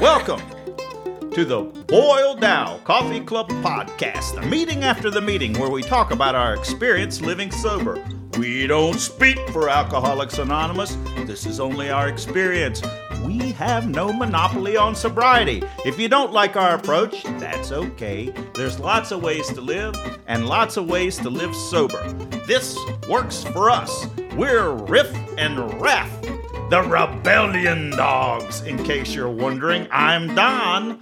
Welcome to the Boiled Owl Coffee Club podcast, the meeting after the meeting where we talk about our experience living sober. We don't speak for Alcoholics Anonymous. This is only our experience. We have no monopoly on sobriety. If you don't like our approach, that's okay. There's lots of ways to live and lots of ways to live sober. This works for us. We're Riff and Raff, the Rebellion Dogs. In case you're wondering, I'm Don.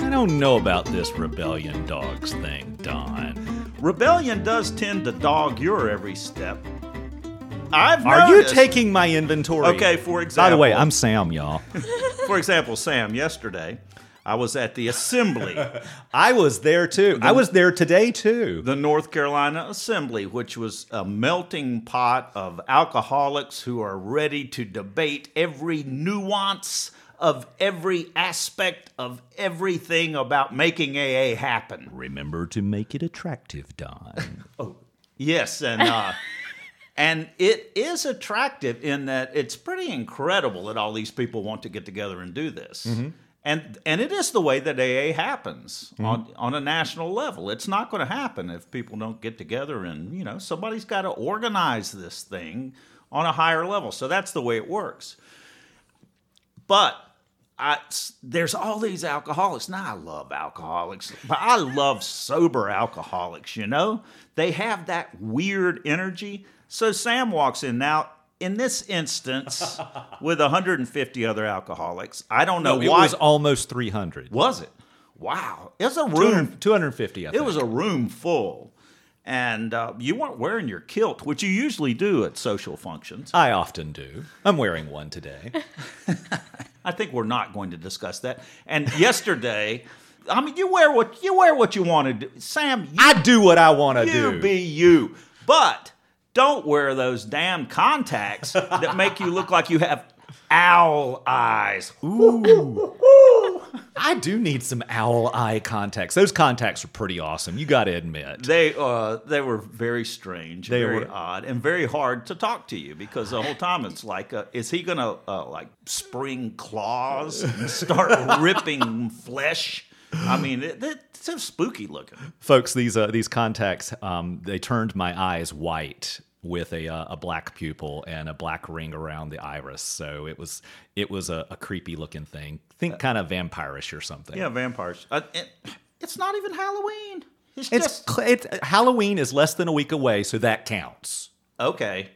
I don't know about this rebellion dogs thing, Don. Rebellion does tend to dog your every step. I've Are you taking my inventory? Okay, for example. By the way, I'm Sam, y'all. For example, Sam, yesterday I was at the assembly, I was there too. I was there today too. the North Carolina Assembly, which was a melting pot of alcoholics who are ready to debate every nuance of every aspect of everything about making AA happen. Remember to make it attractive, Don. Oh, yes, and uh, and it is attractive in that it's pretty incredible that all these people want to get together and do this. And and it is the way that AA happens mm-hmm. on on a national level. It's not going to happen if people don't get together and you know somebody's got to organize this thing on a higher level. So that's the way it works. But I, there's all these alcoholics. Now I love alcoholics, but I love sober alcoholics. You know, they have that weird energy. So Sam walks in now. In this instance, with 150 other alcoholics, I don't know No, it why. was almost 300. was it? Wow, it was a room 200 250, I think. it was a room full, and uh, you weren't wearing your kilt, which you usually do at social functions. I often do. I'm wearing one today. I think we're not going to discuss that. And yesterday, I mean, you wear what you wear what you want to do, Sam. You, I do what I want to you do. be you, but don't wear those damn contacts that make you look like you have owl eyes. Ooh. I do need some owl eye contacts. Those contacts are pretty awesome. You got to admit. They uh, they were very strange, They very were- odd, and very hard to talk to you because the whole time it's like, uh, is he gonna uh, like spring claws and start ripping flesh? I mean, it, it's so spooky looking. folks these uh, these contacts um, they turned my eyes white with a, uh, a black pupil and a black ring around the iris so it was it was a, a creepy looking thing think kind of vampirish or something Yeah, vampires. Uh, it, it's not even Halloween. It's, it's, just cl- it's halloween is less than a week away so that counts okay.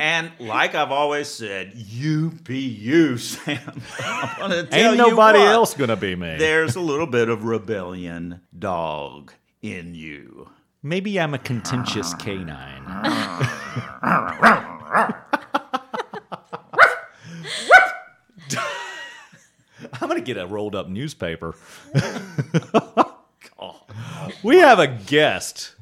And like I've always said, you be you, Sam. Ain't you nobody else gonna be me There's a little bit of rebellion dog in you. Maybe i'm a contentious canine. I'm gonna get a rolled up newspaper we have a guest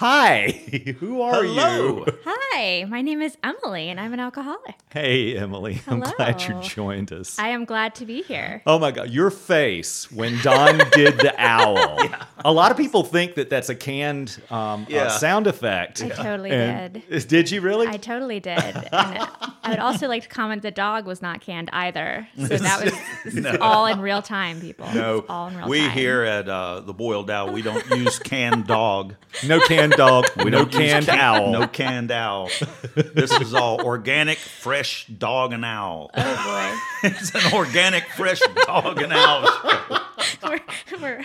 hi who are Hello. you Hi, my name is Emily, and I'm an alcoholic. Hey, Emily. Hello. I'm glad you joined us. I am glad to be here. oh my God, your face when Don did the owl. A lot of people think that that's a canned um, uh, sound effect. I totally And- did. Did you really? I totally did. And I would also like to comment the dog was not canned either. So that was this is all in real time, people. No, all in real we time. We here at uh, the Boiled Owl, we don't use canned dog. no canned dog, We no don't canned can- owl. No canned owl. This is all organic, fresh dog and owl. Oh It's an organic, fresh dog and owl. show. we're we're,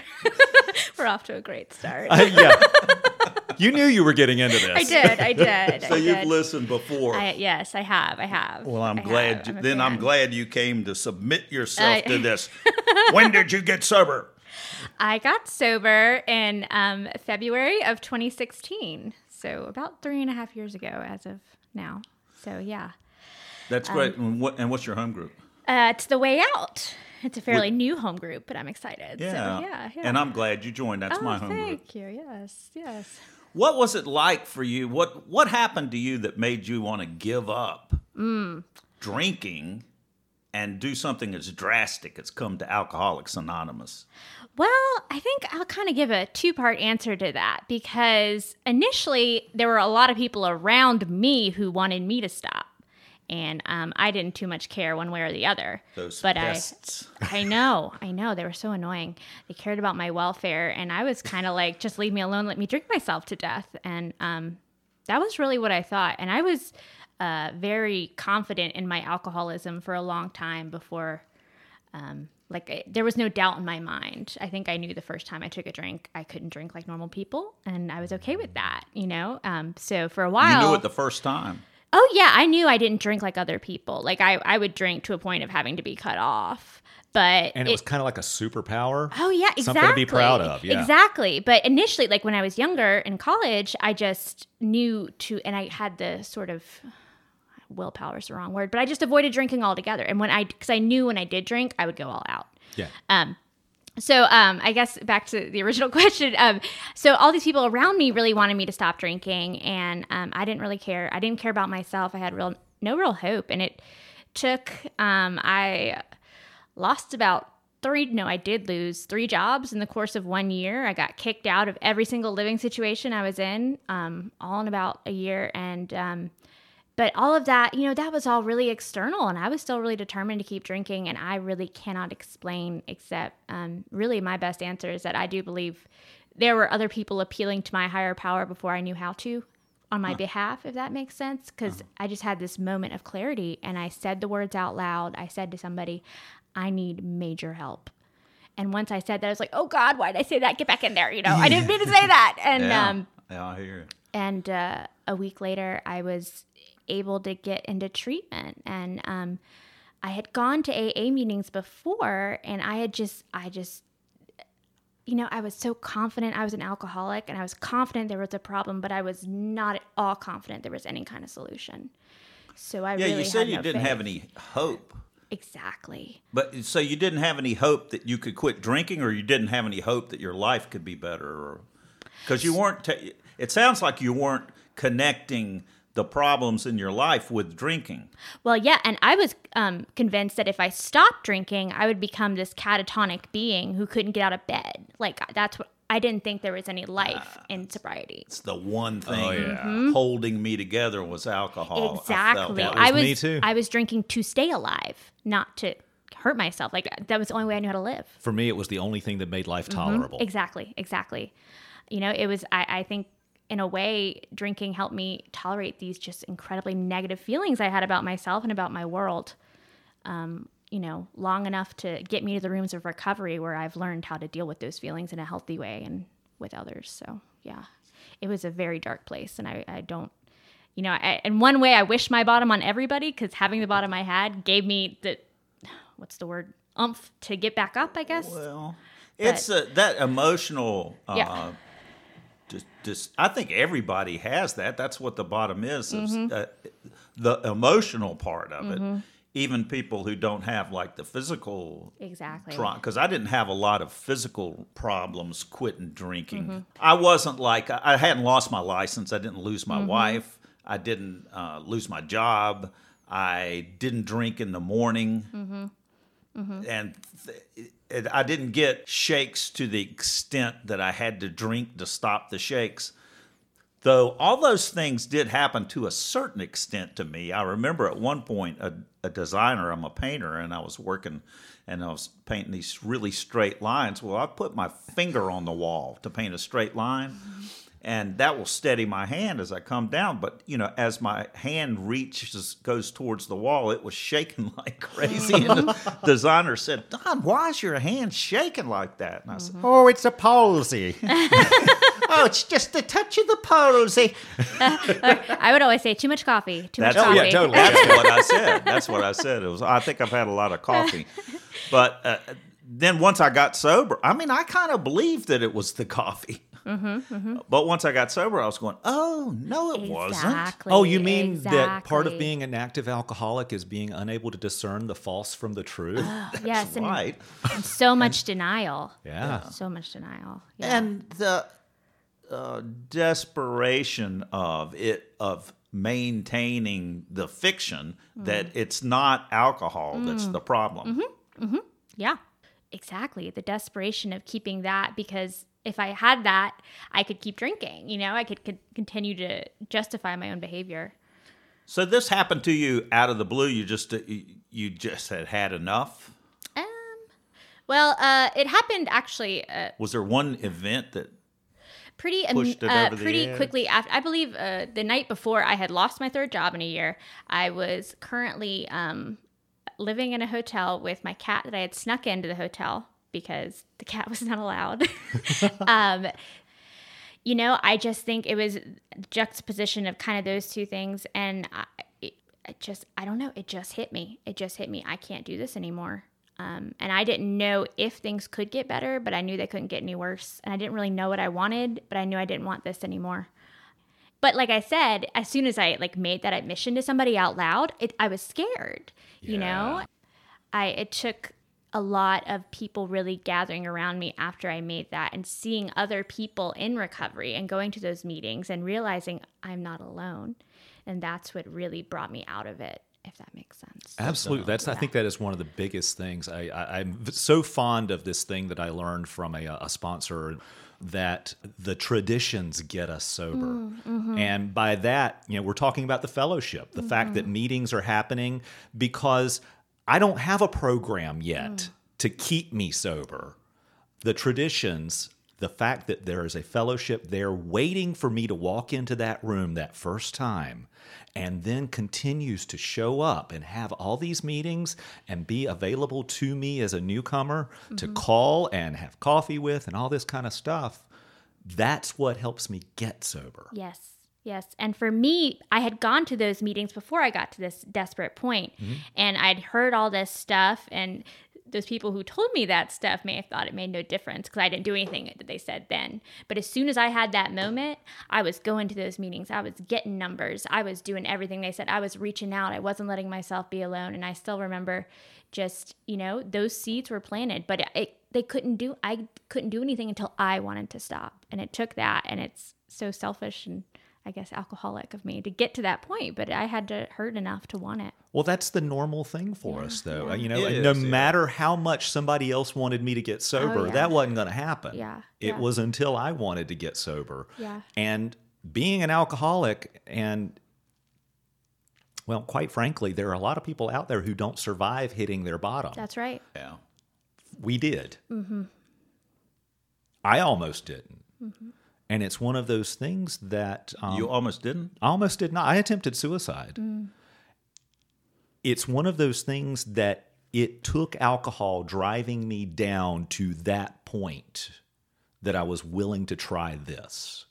we're off to a great start. Uh, yeah. You knew you were getting into this. I did. I did. So I you've did. listened before. I, yes, I have. I have. well, I'm I glad. you- I'm a then I'm glad you came to submit yourself I- to this. when did you get sober? I got sober in um, February of 2016. So about three and a half years ago as of now. So yeah. That's Um, great. and, what, and what's your home group? Uh, it's The Way Out. It's a fairly new home group, but I'm excited. Yeah. So, yeah, yeah. And I'm glad you joined. That's oh, my home thank group. Thank you. Yes, yes. What was it like for you? What What happened to you that made you want to give up Mm. drinking and do something as drastic as come to Alcoholics Anonymous? Well, I think I'll kind of give a two part answer to that because initially there were a lot of people around me who wanted me to stop. and um, I didn't too much care one way or the other. Those but pests. I, I know, I know, they were so annoying. They cared about my welfare, and I was kind of like, just leave me alone, let me drink myself to death, and um, that was really what I thought. And I was uh, very confident in my alcoholism for a long time before. Um, like I- there was no doubt in my mind. I think I knew the first time I took a drink, I couldn't drink like normal people, and I was okay with that. You know, um, so for a while, You knew it the first time. Oh yeah, I knew I didn't drink like other people. Like I, I would drink to a point of having to be cut off. But And it, was kind of like a superpower. Oh yeah, exactly. Something to be proud of. Yeah. Exactly. But initially, like when I was younger in college, I just knew to, and I had the sort of willpower is the wrong word, but I just avoided drinking altogether. And when I, because I knew when I did drink, I would go all out. Yeah. Um, so um, I guess back to the original question. Um, so all these people around me really wanted me to stop drinking, and um, I didn't really care. I didn't care about myself. I had real no real hope, and it took. Um, I lost about three. No, I did lose three jobs in the course of one year. I got kicked out of every single living situation I was in, um, all in about a year, and um, but all of that, you know, that was all really external, and I was still really determined to keep drinking. And I really cannot explain, except um, really my best answer is that I do believe there were other people appealing to my higher power before I knew how to on my behalf, if that makes sense. Because I just had this moment of clarity, and I said the words out loud. I said to somebody, I need major help. And once I said that, I was like, oh God, why did I say that? Get back in there. You know, I didn't mean to say that. And, Yeah, um, yeah I hear it. and uh, a week later i was able to get into treatment and um, i had gone to aa meetings before and i had just i just you know i was so confident i was an alcoholic and i was confident there was a problem but i was not at all confident there was any kind of solution so i Yeah, really you said you no didn't have any hope. exactly But so you didn't have any hope that you could quit drinking, or you didn't have any hope that your life could be better, or because you weren't. it sounds like you weren't connecting the problems in your life with drinking. Well, yeah, and I was um, convinced that if I stopped drinking, I would become this catatonic being who couldn't get out of bed. Like uh, that's what I didn't think there was any life ah, in sobriety. It's the one oh, thing Oh, yeah. Mm-hmm. holding me together was alcohol. I felt Exactly. like. That I was was me too. I was drinking to stay alive, not to hurt myself. Like uh, that was the only way I knew how to live. For me, it was the only thing that made life mm-hmm. tolerable. Exactly, exactly. You know, it was I, I think in a way drinking helped me tolerate these just incredibly negative feelings I had about myself and about my world. Um, you know, long enough to get me to the rooms of recovery where I've learned how to deal with those feelings in a healthy way and with others. So yeah, it was a very dark place, and I, I don't. You know, I, in one way, I wish my bottom on everybody because having the bottom I had gave me the, what's the word, umph to get back up. I guess. Well, it's uh, that emotional. Uh, Yeah. Just, just, I think everybody has that. That's what the bottom is. Mm-hmm. uh, the emotional part of it. Even people who don't have like the physical Exactly. because I didn't have a lot of physical problems quitting drinking. Mm-hmm. I wasn't like I hadn't lost my license. I didn't lose Mm-hmm. my wife. I didn't uh, lose my job. I didn't drink in the morning, Mm-hmm. and th- it, I didn't get shakes to the extent that I had to drink to stop the shakes. Though all those things did happen to a certain extent to me. I remember at one point a, a designer, I'm a painter, and I was working and I was painting these really straight lines. Well, I put my finger on the wall to paint a straight line, and that will steady my hand as I come down. But you know, as my hand reaches goes towards the wall, it was shaking like crazy. and the designer said, "Don, why is your hand shaking like that?" And I said, Oh, it's a palsy. "Oh, it's just a touch of the palsy." I would always say too much coffee. Too That's much Oh, coffee. yeah, totally. That's what I said. That's what I said. It was. I think I've had a lot of coffee, but uh, then once I got sober, I mean, I kind of believed that it was the coffee. Mm-hmm, But once I got sober, I was going, "Oh no, it wasn't." Oh, you mean that part of being an active alcoholic is being unable to discern the false from the true? yes, Right. and so much denial. Yeah. So much denial. Yeah. and the uh, desperation of it of maintaining the fiction Mm. that it's not alcohol that's the problem. Mm-hmm. Yeah, exactly. The desperation of keeping that because if I had that, I could keep drinking. You know, I could, could continue to justify my own behavior. So this happened to you out of the blue. You just uh, you, just had had enough. Um, well, uh, it happened actually uh, Was there one event that pretty it uh, pretty edge. quickly after. I believe uh, the night before I had lost my third job in a year. I was currently um, living in a hotel with my cat that I had snuck into the hotel because the cat was not allowed. um, you know, I just think it was juxtaposition of kind of those two things, and I, it, it just I don't know. It just hit me. It just hit me. I can't do this anymore. Um, and I didn't know if things could get better, but I knew they couldn't get any worse. And I didn't really know what I wanted, but I knew I didn't want this anymore. But like I said, as soon as I like made that admission to somebody out loud, it, I was scared. You know, I it took a lot of people really gathering around me after I made that and seeing other people in recovery and going to those meetings and realizing I'm not alone. And that's what really brought me out of it, if that makes sense. Absolutely. That's I think that is one of the biggest things. I, I I'm so fond of this thing that I learned from a, a sponsor that the traditions get us sober. Mm, mm-hmm. And by that, you know, we're talking about the fellowship, the fact mm-hmm. that meetings are happening because I don't have a program yet hmm. to keep me sober. The traditions, the fact that there is a fellowship there waiting for me to walk into that room that first time and then continues to show up and have all these meetings and be available to me as a newcomer to mm-hmm. call and have coffee with and all this kind of stuff. That's what helps me get sober. Yes. Yes. And for me, I had gone to those meetings before I got to this desperate point. Mm-hmm. And I'd heard all this stuff. And those people who told me that stuff may have thought it made no difference because I didn't do anything that they said then. But as soon as I had that moment, I was going to those meetings. I was getting numbers. I was doing everything they said. I was reaching out. I wasn't letting myself be alone. And I still remember just, you know, those seeds were planted, but it, it they couldn't do I couldn't do anything until I wanted to stop. And it took that and it's so selfish and I guess alcoholic of me to get to that point, but I had to hurt enough to want it. Well, that's the normal thing for us, though. You know, It no yeah. matter how much somebody else wanted me to get sober, Oh, yeah. that wasn't going to happen. Yeah, It yeah. was until I wanted to get sober. Yeah. And being an alcoholic, and well, quite frankly, there are a lot of people out there who don't survive hitting their bottom. That's right. yeah we did. Mm-hmm. I almost didn't. And it's one of those things that um, you almost didn't? I almost did not. I attempted suicide. Mm. It's one of those things that it took alcohol driving me down to that point that I was willing to try this.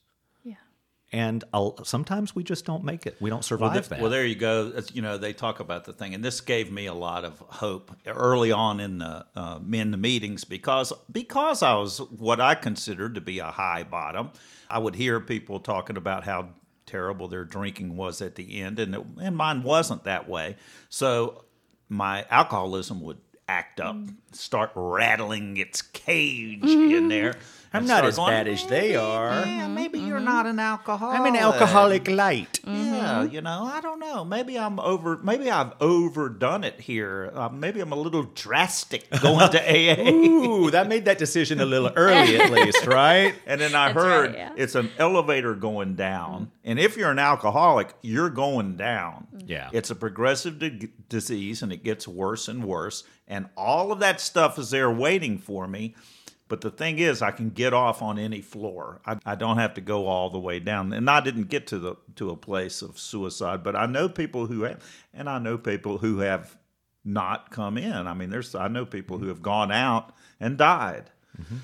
Yeah. And I'll, sometimes we just don't make it. We don't Well, survive th- that. well, there you go. It's, you know, they talk about the thing, and this gave me a lot of hope early on in the uh, in the meetings because because I was what I considered to be a high bottom. I would hear people talking about how terrible their drinking was at the end, and it, and mine wasn't that way. So my alcoholism would act up, start rattling its cage in there. I'm not as going, bad as they are. Yeah, maybe you're not mm-hmm. an mm-hmm. alcoholic. I'm an alcoholic light. Mm-hmm. Yeah, you know, I don't know. Maybe I'm over. Maybe I've overdone it here. Uh, maybe I'm a little drastic going to AA. Ooh, that made that decision a little early, at least, right? And then I That's heard right, yeah. it's an elevator going down. And if you're an alcoholic, you're going down. Yeah. It's a progressive d- disease and it gets worse and worse. And all of that stuff is there waiting for me. But the thing is, I can get off on any floor. I, I don't have to go all the way down. And I didn't get to the to a place of suicide, but I know people who have, and I know people who have not come in. I mean, there's I know people who have gone out and died. Mm-hmm.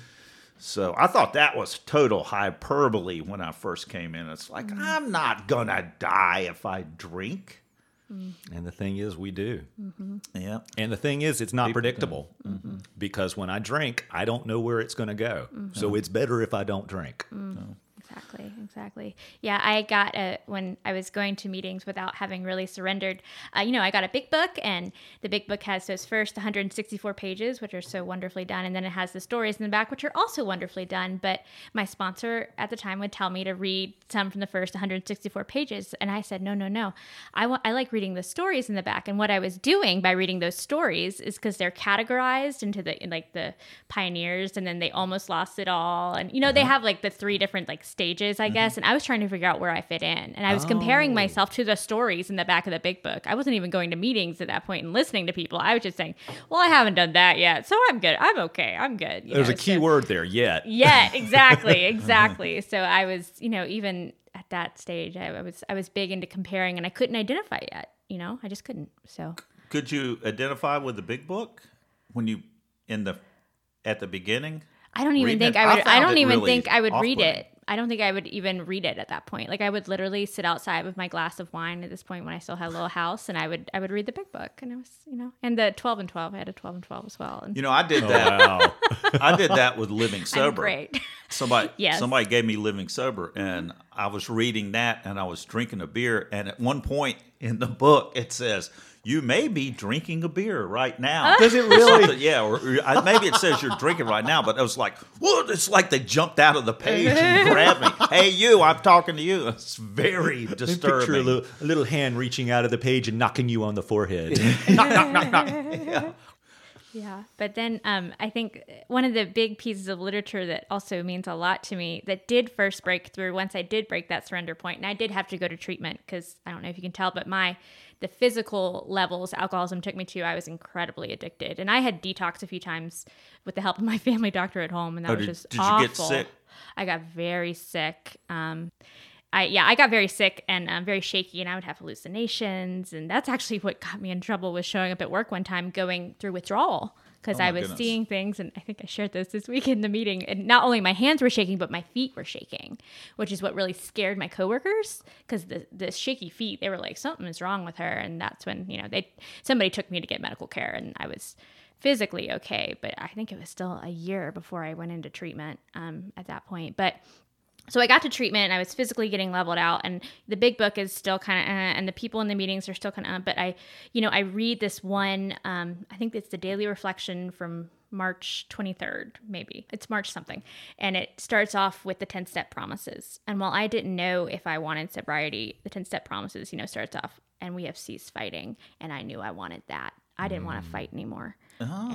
So I thought that was total hyperbole when I first came in. It's like mm. I'm not gonna die if I drink. Mm-hmm. And the thing is, we do. Mm-hmm. Yeah. And the thing is, it's not predictable mm-hmm. because when I drink, I don't know where it's going to go. So it's better if I don't drink. Exactly, exactly. Yeah, I got a when I was going to meetings without having really surrendered. Uh, you know, I got a big book, and the big book has those first 164 pages, which are so wonderfully done, and then it has the stories in the back, which are also wonderfully done. But my sponsor at the time would tell me to read some from the first 164 pages, and I said, no, no, no. I want I like reading the stories in the back, and what I was doing by reading those stories is because they're categorized into the in like the pioneers, and then they almost lost it all, and you know they have like the three different like stages stages, I mm-hmm. guess, and I was trying to figure out where I fit in. And I was comparing Oh. myself to the stories in the back of the big book. I wasn't even going to meetings at that point and listening to people. I was just saying, "Well, I haven't done that yet, so I'm good. I'm okay. I'm good." you There's know, a key so- word there, yet. Yeah, exactly, uh-huh. exactly. So I was, you know, even at that stage, I, I was I was big into comparing, and I couldn't identify yet. You know, I just couldn't. So Could you identify with the big book when you in the at the beginning? I don't even Reading think it- I I would. I, found don't even really think I would read it. I don't think I would even read it at that point. Like I would literally sit outside with my glass of wine at this point when I still had a little house, and I would I would read the big book, and it was you know, and the twelve and twelve. I had a twelve and twelve as well. And You know, I did oh, that. Wow. I did that with Living Sober. great. Somebody, Yes. somebody gave me Living Sober, and I was reading that, and I was drinking a beer, and at one point in the book, it says. You may be drinking a beer right now. Does it really? Something- yeah, or, or maybe it says you're drinking right now, but it was like, what? It's like they jumped out of the page and grabbed me. Hey, you! I'm talking to you. It's very disturbing. Picture a little, a little hand reaching out of the page and knocking you on the forehead. knock, knock, knock, knock. Yeah. Yeah, but then um, I think one of the big pieces of literature that also means a lot to me that did first break through once I did break that surrender point, and I did have to go to treatment because I don't know if you can tell, but my the physical levels alcoholism took me to, I was incredibly addicted, and I had detox a few times with the help of my family doctor at home, and that Oh, was did- just did you awful. get sick? I got very sick. Um, I yeah, I got very sick and um, very shaky, and I would have hallucinations, and that's actually what got me in trouble with showing up at work one time, going through withdrawal because Oh, I was goodness. seeing things, and I think I shared this this week in the meeting, and not only my hands were shaking, but my feet were shaking, which is what really scared my coworkers because the the shaky feet, they were like something is wrong with her, and that's when you know they somebody took me to get medical care, and I was physically okay, but I think it was still a year before I went into treatment um, at that point, but so I got to treatment and I was physically getting leveled out and the big book is still kind of uh, and the people in the meetings are still kind of uh, but I you know I read this one um, I think it's the daily reflection from March 23rd maybe. It's March something. And it starts off with the 10 step promises. And while I didn't know if I wanted sobriety the 10 step promises you know starts off and we have ceased fighting and I knew I wanted that. I didn't want to fight anymore.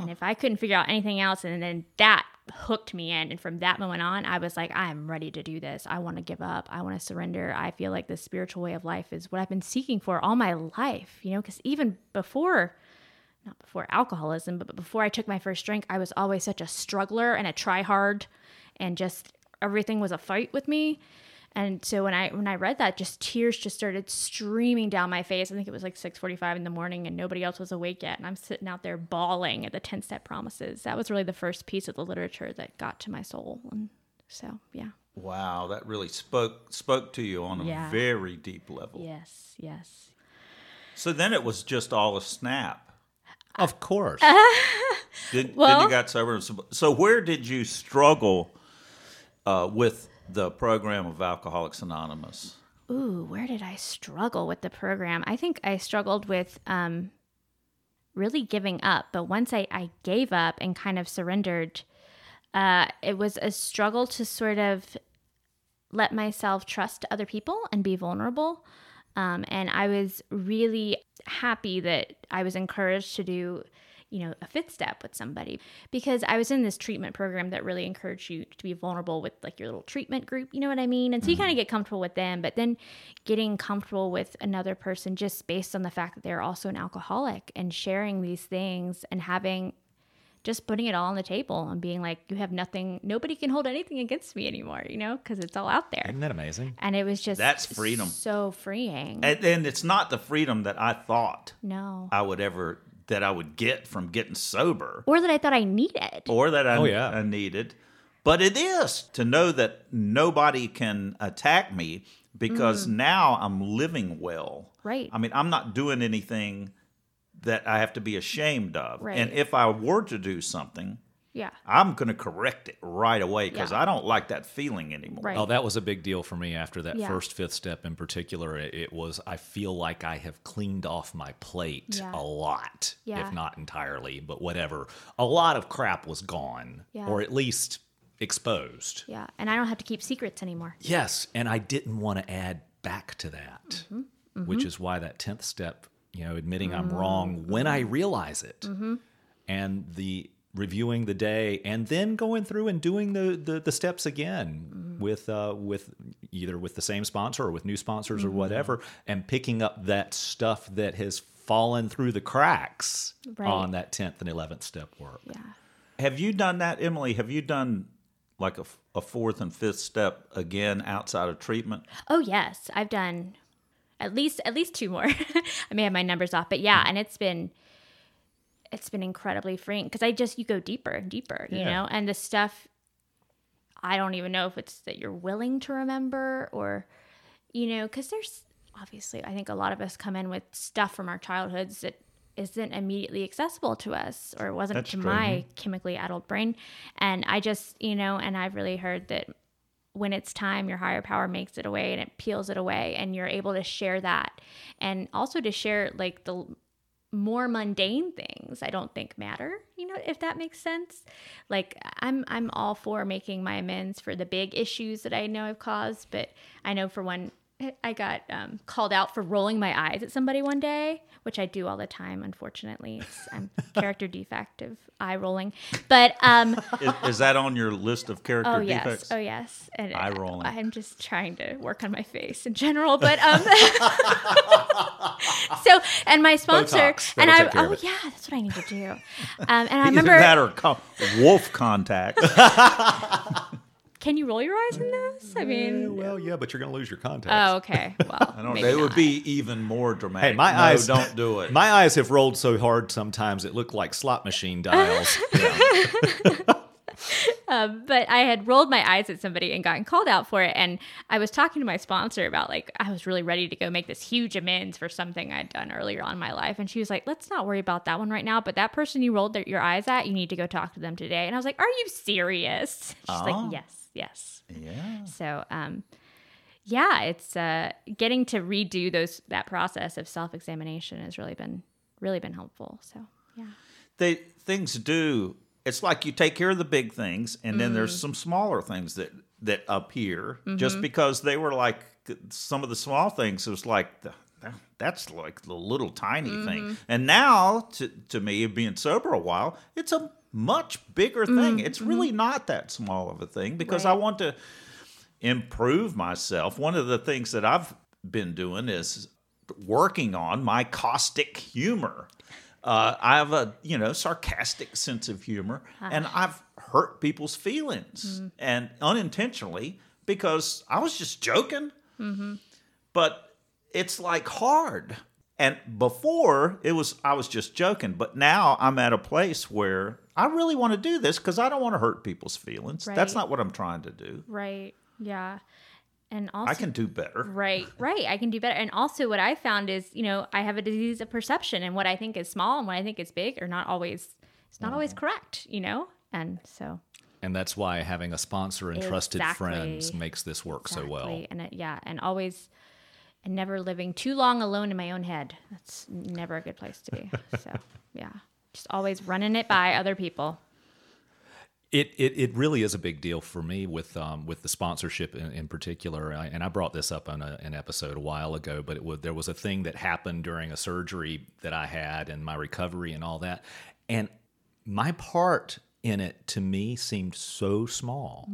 And if I couldn't figure out anything else, and then that hooked me in, and from that moment on, I was like, I am ready to do this. I want to give up. I want to surrender. I feel like the spiritual way of life is what I've been seeking for all my life, you know, because even before, not before alcoholism, but before I took my first drink, I was always such a struggler and a try hard, and just everything was a fight with me. And so when I when I read that, just tears just started streaming down my face. I think it was like six forty five in the morning, and nobody else was awake yet, and I'm sitting out there bawling at the ten step promises. That was really the first piece of the literature that got to my soul, and so yeah, Wow, that really spoke spoke to you on a Yeah. very deep level. yes, yes. So then it was just all a snap. of course. Then, then Well- you got sober. So, so where did you struggle uh, with the program of Alcoholics Anonymous? Ooh, where did I struggle with the program? I think I struggled with um, really giving up. But once I, I gave up and kind of surrendered, uh, it was a struggle to sort of let myself trust other people and be vulnerable. Um, and I was really happy that I was encouraged to do, you know, a fifth step with somebody because I was in this treatment program that really encouraged you to be vulnerable with like your little treatment group. You know what I mean? And so you mm-hmm. kind of get comfortable with them, but then getting comfortable with another person just based on the fact that they're also an alcoholic and sharing these things and having just putting it all on the table and being like, you have nothing, nobody can hold anything against me anymore, you know, because it's all out there. Isn't that amazing? And it was just That's freedom. So freeing. And, and it's not the freedom that I thought no. I would ever that I would get from getting sober, Or that I thought I needed. or that I, Oh, yeah. I needed. But it is to know that nobody can attack me because now I'm living well. Mm. Right. I mean, I'm not doing anything that I have to be ashamed of. Right. And if I were to do something, Yeah. I'm going to correct it right away because Yeah. I don't like that feeling anymore. Right. Oh, that was a big deal for me after that Yeah. first fifth step in particular. It, it was, I feel like I have cleaned off my plate Yeah. a lot, Yeah. if not entirely, but whatever. A lot of crap was gone, Yeah. or at least exposed. Yeah. And I don't have to keep secrets anymore. Yes, and I didn't want to add back to that, Mm-hmm. which is why that tenth step, you know, admitting I'm wrong when I realize it, Mm-hmm. and the reviewing the day and then going through and doing the the, the steps again mm. with uh, with either with the same sponsor or with new sponsors or mm-hmm. whatever and picking up that stuff that has fallen through the cracks Right. on that 10th and 11th step work Yeah. Have you done that, Emily? Have you done like a fourth and fifth step again outside of treatment? Oh yes, I've done at least at least two more. I may have my numbers off, but yeah, hmm. and it's been it's been incredibly freeing because I just you go deeper and deeper, you Yeah. know, and the stuff I don't even know if it's that you're willing to remember or you know, because there's obviously I think a lot of us come in with stuff from our childhoods that isn't immediately accessible to us or wasn't That's to true. my mm-hmm. chemically adult brain and i just you know and i've really heard that when it's time your higher power makes it away and it peels it away and you're able to share that and also to share like the more mundane things i don't think matter you know if that makes sense. Like i'm i'm all for making my amends for the big issues that i know i've caused but i know for one i got um, called out for rolling my eyes at somebody one day which i do all the time unfortunately it's i'm character defect of eye rolling but um Is, is that on your list of character Oh yes, defects? oh yes. And Eye rolling. I'm just trying to work on my face in general, but um. so and my sponsor Botox. and I oh it. yeah, that's what I need to do. Um, and I Either remember. that or co- wolf contact. can you roll your eyes in this? I mean. well yeah but you're gonna lose your contacts Oh okay. Well, I don't. maybe They would be even more dramatic. Hey, my no, eyes don't do it. My eyes have rolled so hard sometimes it looked like slot machine dials. Um, but I had rolled my eyes at somebody and gotten called out for it. And I was talking to my sponsor about like I was really ready to go make this huge amends for something I'd done earlier on in my life. And she was like, "Let's not worry about that one right now. But that person you rolled their, your eyes at, you need to go talk to them today." And I was like, "Are you serious?" She's Oh. like, "Yes, yes." yeah. So, um, yeah, it's uh, getting to redo those that process of self examination has really been really been helpful. So, yeah. They things do. It's like you take care of the big things, and then Mm. there's some smaller things that that appear Mm-hmm. just because they were like some of the small things. It was like the, that's like the little tiny Mm-hmm. thing. And now, to to me, being sober a while, it's a much bigger thing. It's really not that small of a thing because I Mm-hmm. Want to improve myself. One of the things that I've been doing is working on my caustic humor. Uh, I have a you know sarcastic sense of humor, and I've hurt people's feelings, and unintentionally because I was just joking. But it's like hard. And before it was I was just joking, but now I'm at a place where I really want to do this because I don't want to hurt people's feelings. That's not what I'm trying to do. Right. Yeah. And also, I can do better. Right, right. I can do better. And also, what I found is, you know, I have a disease of perception, and what I think is small and what I think is big are not always, it's not always mm-hmm. correct, you know? And so, and that's why having a sponsor and trusted friends makes this work so well. And it, yeah, and always, and never living too long alone in my own head. That's never a good place to be. So, yeah, just always running it by other people. It, it it really is a big deal for me with um, with the sponsorship in, in particular, I, and I brought this up on a, an episode a while ago. But it was, there was a thing that happened during a surgery that I had and my recovery and all that, and my part in it to me seemed so small.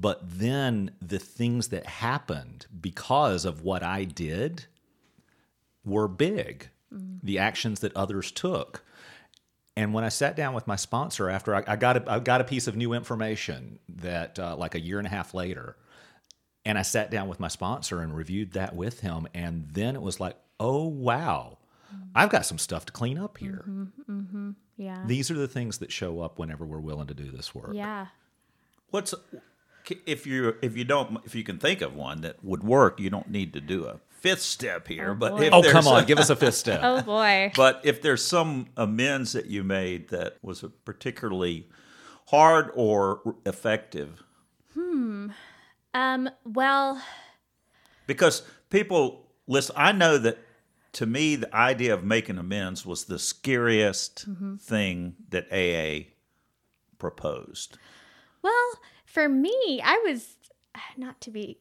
But then the things that happened because of what I did were big. The actions that others took. And when I sat down with my sponsor after I, I got a, I got a piece of new information that uh, like a year and a half later, and I sat down with my sponsor and reviewed that with him, and then it was like, oh wow, I've got some stuff to clean up here. Mm-hmm, mm-hmm, mm-hmm. Yeah. These are the things that show up whenever we're willing to do this work. yeah. What's if you if you don't if you can think of one that would work, you don't need to do a fifth step here. Oh, but if Oh come on, a- give us a fifth step. Oh, boy. But if there's some amends that you made that was particularly hard or effective, Hmm. Um, well, because people listen, I know that to me the idea of making amends was the scariest thing that AA proposed. Well, for me, I was not to be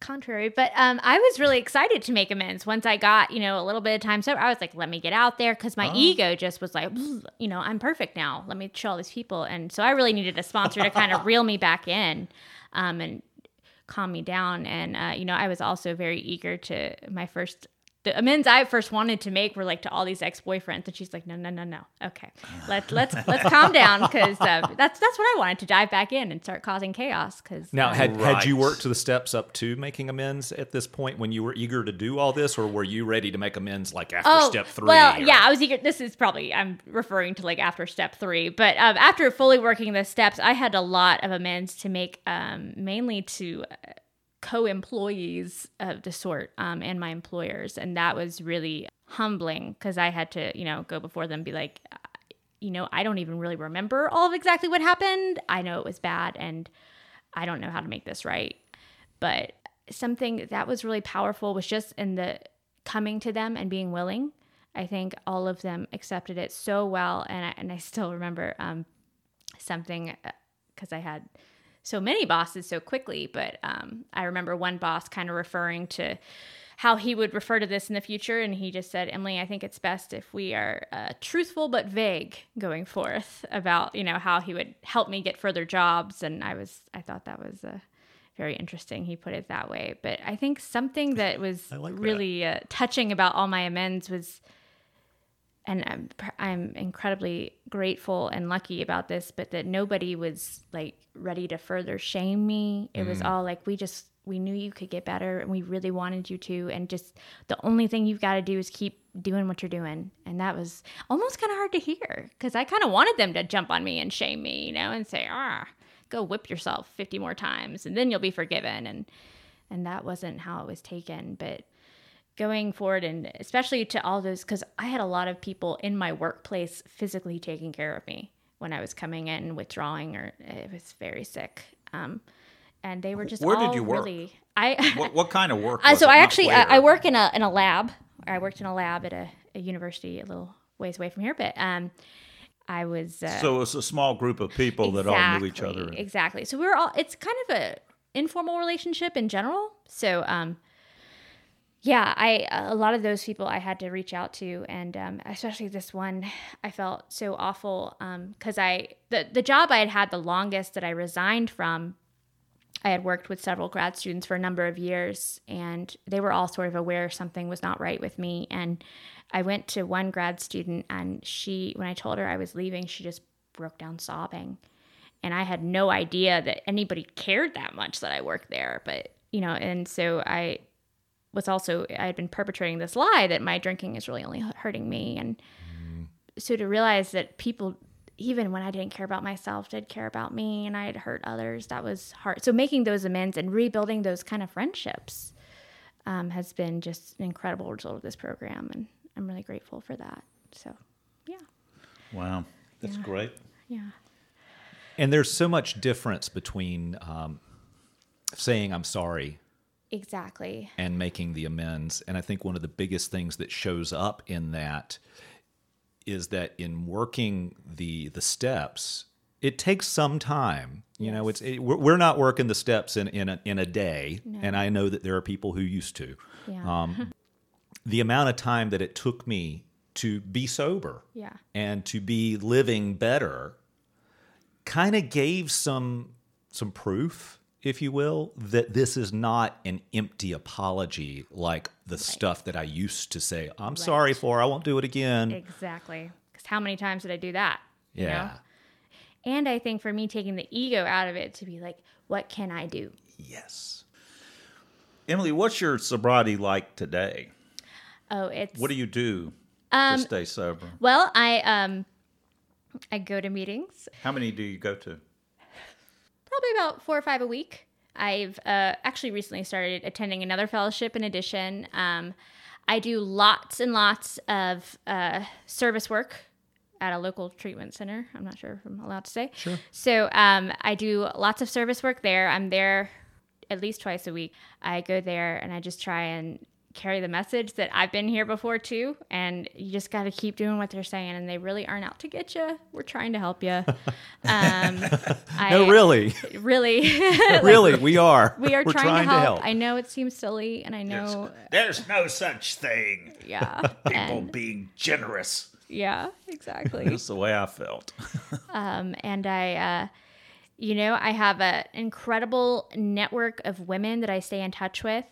contrary, but um, I was really excited to make amends once I got you know a little bit of time sober. I was like, let me get out there because my ego just was like, you know, I'm perfect now. Let me show all these people, and so I really needed a sponsor to kind of reel me back in, um, and calm me down. And uh, you know, I was also very eager to my first the amends I first wanted to make were like to all these ex boyfriends, and she's like, no, no, no, no. Okay, let's let's let's calm down because uh, that's that's what I wanted to dive back in and start causing chaos. Because Now, uh, had had you worked to the steps up to making amends at this point when you were eager to do all this, or were you ready to make amends like after step three? Oh, Well, or- yeah, I was eager. This is probably I'm referring to like after step three, but um, after fully working the steps, I had a lot of amends to make, um, mainly to uh, co-employees of the sort um, and my employers, and that was really humbling because I had to, you know, go before them, be like, uh, you know, I don't even really remember all of exactly what happened. I know it was bad, and I don't know how to make this right. But something that was really powerful was just in the coming to them and being willing. I think all of them accepted it so well, and I, and I still remember um, something because I had so many bosses so quickly. But um, I remember one boss kind of referring to how he would refer to this in the future, and he just said, "Emily, I think it's best if we are uh, truthful but vague going forth about you know how he would help me get further jobs." And I was I thought that was uh, very interesting. He put it that way, but I think something that was like that. really uh, touching about all my amends was and I'm, I'm incredibly grateful and lucky about this, but that nobody was like ready to further shame me. It was all like, we just, we knew you could get better and we really wanted you to. And just the only thing you've got to do is keep doing what you're doing. And that was almost kind of hard to hear because I kind of wanted them to jump on me and shame me, you know, and say, ah, go whip yourself 50 more times and then you'll be forgiven. And, and that wasn't how it was taken. But going forward and especially to all those because i had a lot of people in my workplace physically taking care of me when i was coming in withdrawing or it was very sick um, and they were just Where did you work? really i What, what kind of work? uh, so i actually I. I work in a in a lab i worked in a lab at a, a university a little ways away from here but um i was uh, So it was a small group of people that all knew each other. Exactly, Exactly. So we were all. It's kind of a informal relationship in general. So um, yeah, I a lot of those people I had to reach out to, and um, especially this one, I felt so awful because I the the job I had had the longest that I resigned from. I had worked with several grad students for a number of years, and they were all sort of aware something was not right with me. And I went to one grad student, and she, when I told her I was leaving, she just broke down sobbing and I had no idea that anybody cared that much that I worked there. But you know, and so I was also I had been perpetrating this lie that my drinking is really only hurting me, and so to realize that people, even when I didn't care about myself, did care about me, and I had hurt others, that was hard. So making those amends and rebuilding those kind of friendships um, has been just an incredible result of this program, and I'm really grateful for that. So, yeah, Wow, that's great. yeah. And there's so much difference between um, saying I'm sorry Exactly. and making the amends. And I think one of the biggest things that shows up in that is that in working the the steps, it takes some time. You know, it's it, we're, not working the steps in in a, in a day, and I know that there are people who used to. Yeah. Um, the amount of time that it took me to be sober Yeah. and to be living better kind of gave some some proof if you will that this is not an empty apology like the stuff that i used to say i'm sorry for i won't do it again Exactly. Because how many times did I do that? you know? yeah And I think for me, taking the ego out of it to be like, what can I do? yes Emily, what's your sobriety like today? Oh, it's What do you do Um, to stay sober? well. I um, I go to meetings How many do you go to? Probably about four or five a week. I've uh, actually recently started attending another fellowship in addition. Um, I do lots and lots of uh, service work at a local treatment center. I'm not sure if I'm allowed to say. Sure. So um, I do lots of service work there. I'm there at least twice a week. I go there and I just try and carry the message that I've been here before too, and you just got to keep doing what they're saying, and they really aren't out to get you. We're trying to help you. Um, I, No, really, really, really, we are. we are We're trying, to, help. I know it seems silly, and I know, There's no such thing. yeah, People and, being generous. yeah, exactly. That's the way I felt. um, and I, uh, you know, I have an incredible network of women that I stay in touch with.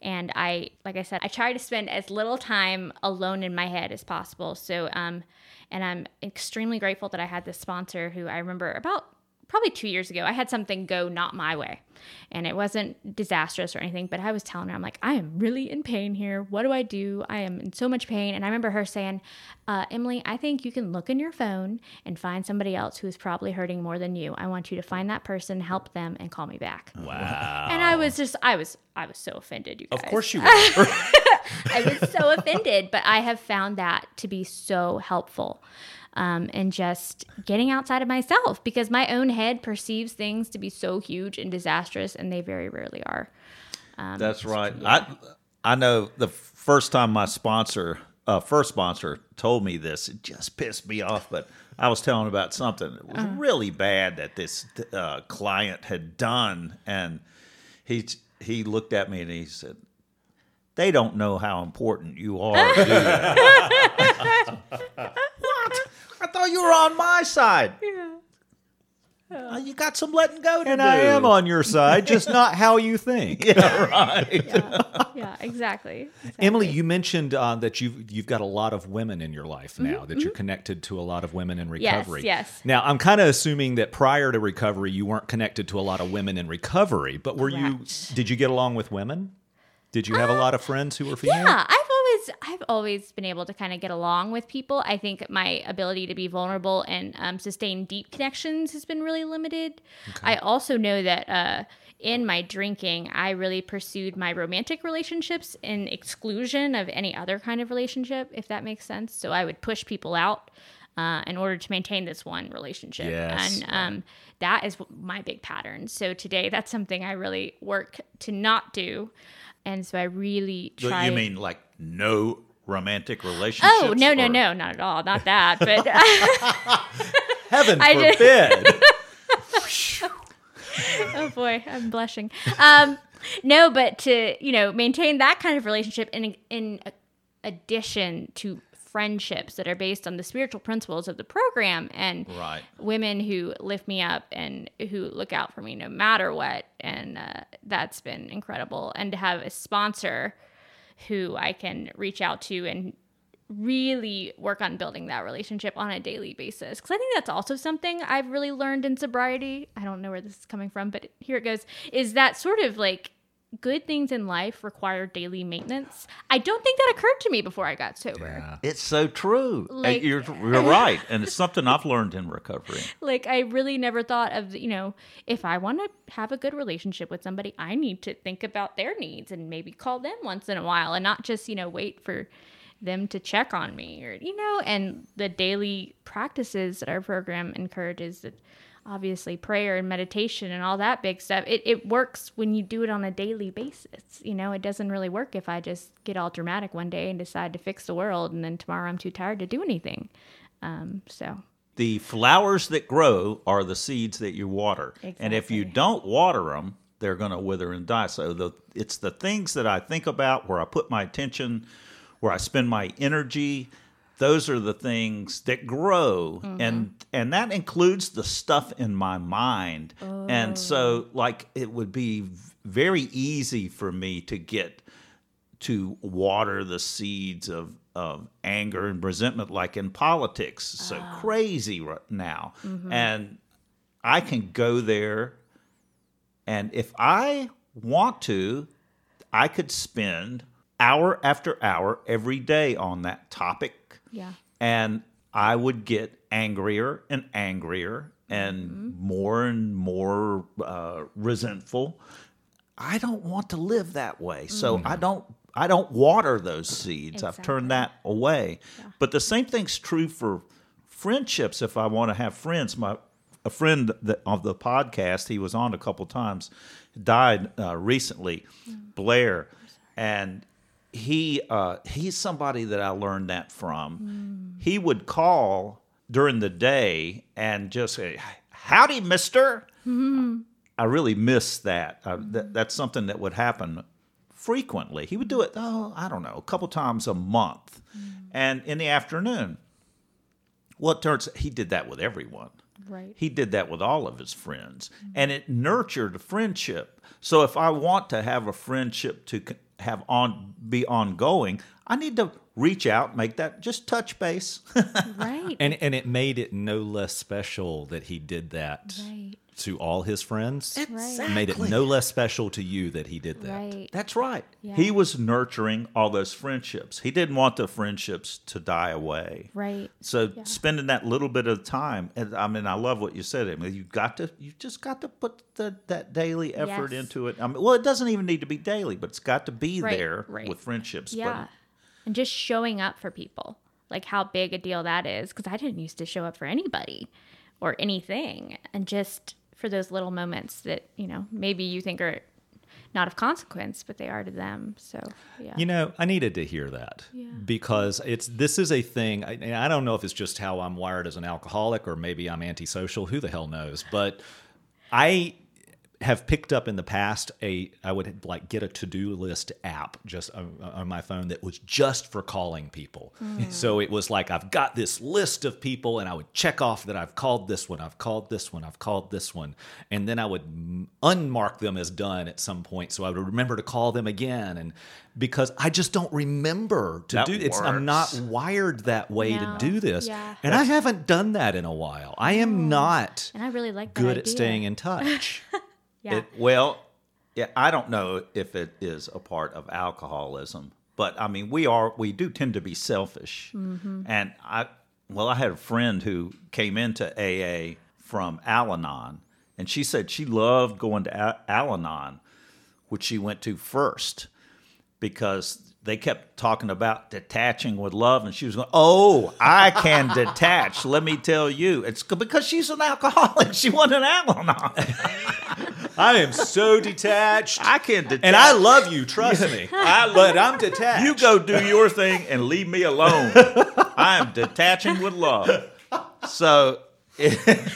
And I, like I said, I try to spend as little time alone in my head as possible. So, um, and I'm extremely grateful that I had this sponsor who I remember about probably two years ago, I had something go not my way. And it wasn't disastrous or anything, but I was telling her, I'm like, I am really in pain here. What do I do? I am in so much pain. And I remember her saying, uh, Emily, I think you can look in your phone and find somebody else who is probably hurting more than you. I want you to find that person, help them, and call me back. Wow. And I was just, I was, I was so offended, you guys. Of course you were. I was so offended, but I have found that to be so helpful. Um, and just getting outside of myself because my own head perceives things to be so huge and disastrous, and they very rarely are. Um, That's right. I I know the first time my sponsor, uh, first sponsor, told me this, it just pissed me off. But I was telling about something that was really bad that this uh, client had done, and he he looked at me and he said, "They don't know how important you are." Do they? what? I thought you were on my side. Uh, you got some letting go to and do. I am on your side, just not how you think. Yeah, right. yeah, yeah, exactly. Emily, you mentioned uh, that you've you've got a lot of women in your life now. That you're connected to a lot of women in Mm-hmm, Yes, recovery. yes. Now, I'm kind of assuming that prior to recovery, you weren't connected to a lot of women in recovery. But were you? Did you get along with women? Did you have a lot of friends who were female? Yeah, I've always I've always been able to kind of get along with people. I think my ability to be vulnerable and um, sustain deep connections has been really limited. I also know that uh, in my drinking, I really pursued my romantic relationships in exclusion of any other kind of relationship, if that makes sense. So I would push people out. Uh, in order to maintain this one relationship, Yes. and um, that is my big pattern. So today, that's something I really work to not do, and so I really try. you mean like no romantic relationships? Oh no no or- no not at all not that but Heaven forbid. oh boy I'm blushing um no but to you know maintain that kind of relationship in in addition to friendships that are based on the spiritual principles of the program and Right. women who lift me up and who look out for me no matter what. And uh, that's been incredible. And to have a sponsor who i can reach out to and really work on building that relationship on a daily basis. Because i think that's also something i've really learned in sobriety. I don't know where this is coming from but here it goes is that sort of like good things in life require daily maintenance i don't think that occurred to me before i got sober It's so true. Uh, like- you're, you're right. And it's something I've learned in recovery. like i really never thought of you know if i want to have a good relationship with somebody i need to think about their needs and maybe call them once in a while and not just you know wait for them to check on me or you know and the daily practices that our program encourages that obviously prayer and meditation and all that big stuff it, it works when you do it on a daily basis you know it doesn't really work if i just get all dramatic one day and decide to fix the world and then tomorrow i'm too tired to do anything um, so The flowers that grow are the seeds that you water. And if you don't water them, they're going to wither and die. So the, it's the things that I think about, where I put my attention, where I spend my energy. Those are the things that grow, mm-hmm. and and that includes the stuff in my mind. And oh. so, like, it would be very easy for me to get to water the seeds of, of anger and resentment, like in politics. So ah. crazy right now. Mm-hmm. And I can go there, and if I want to, I could spend hour after hour every day on that topic. Yeah And I would get angrier and angrier and more and more uh, resentful. I don't want to live that way. So I don't I don't water those seeds. I've turned that away. But the same thing's true for friendships if I want to have friends. My a friend that, of the podcast, he was on a couple times, died uh, recently, Blair, and he uh, he's somebody that I learned that from. Hmm. He would call during the day and just say, "Howdy, Mister." Hmm. I really miss that. Uh, hmm. that. That's something that would happen frequently. He would do it, oh, I don't know, a couple times a month, and in the afternoon. Well, it turns he did that with everyone. Right. He did that with all of his friends, and it nurtured a friendship. So if I want to have a friendship to have on be ongoing, I need to reach out, make that just touch base. Right. And and it made it no less special that he did that right. to all his friends. Right. It made it no less special to you that he did that. Right. That's right. Yeah. He was nurturing all those friendships. He didn't want the friendships to die away. Right. So spending that little bit of time, and I mean, I love what you said. I mean, you got to, you just got to put the, that daily effort Yes. into it. I mean, well, it doesn't even need to be daily, but it's got to be Right, there right. with friendships. Yeah. And just showing up for people, like how big a deal that is. Because I didn't used to show up for anybody or anything. And just for those little moments that, you know, maybe you think are not of consequence, but they are to them. So, yeah. You know, I needed to hear that because it's this is a thing. I, and I don't know if it's just how I'm wired as an alcoholic or maybe I'm antisocial. Who the hell knows? But I have picked up in the past a I would like get a to do list app just on, on my phone that was just for calling people. Hmm. So it was like I've got this list of people and I would check off that I've called this one, I've called this one, I've called this one, and then I would unmark them as done at some point so I would remember to call them again and because I just don't remember to That do it's I'm not wired that way No. to do this. Yeah. And I haven't done that in a while. I am not and I really like that good at staying in touch. Yeah. It, well, yeah, I don't know if it is a part of alcoholism, but I mean, we are we do tend to be selfish, Mm-hmm. and I well, I had a friend who came into AA from Al-Anon, and she said she loved going to Al- Al-Anon, which she went to first because they kept talking about detaching with love, and she was going, "Oh, I can detach." Let me tell you, it's because she's an alcoholic. She wasn't an Al-Anon. I am so detached. I can detach. and I love you, trust me. I, but I'm detached. You go do your thing and leave me alone. I am detaching with love. So,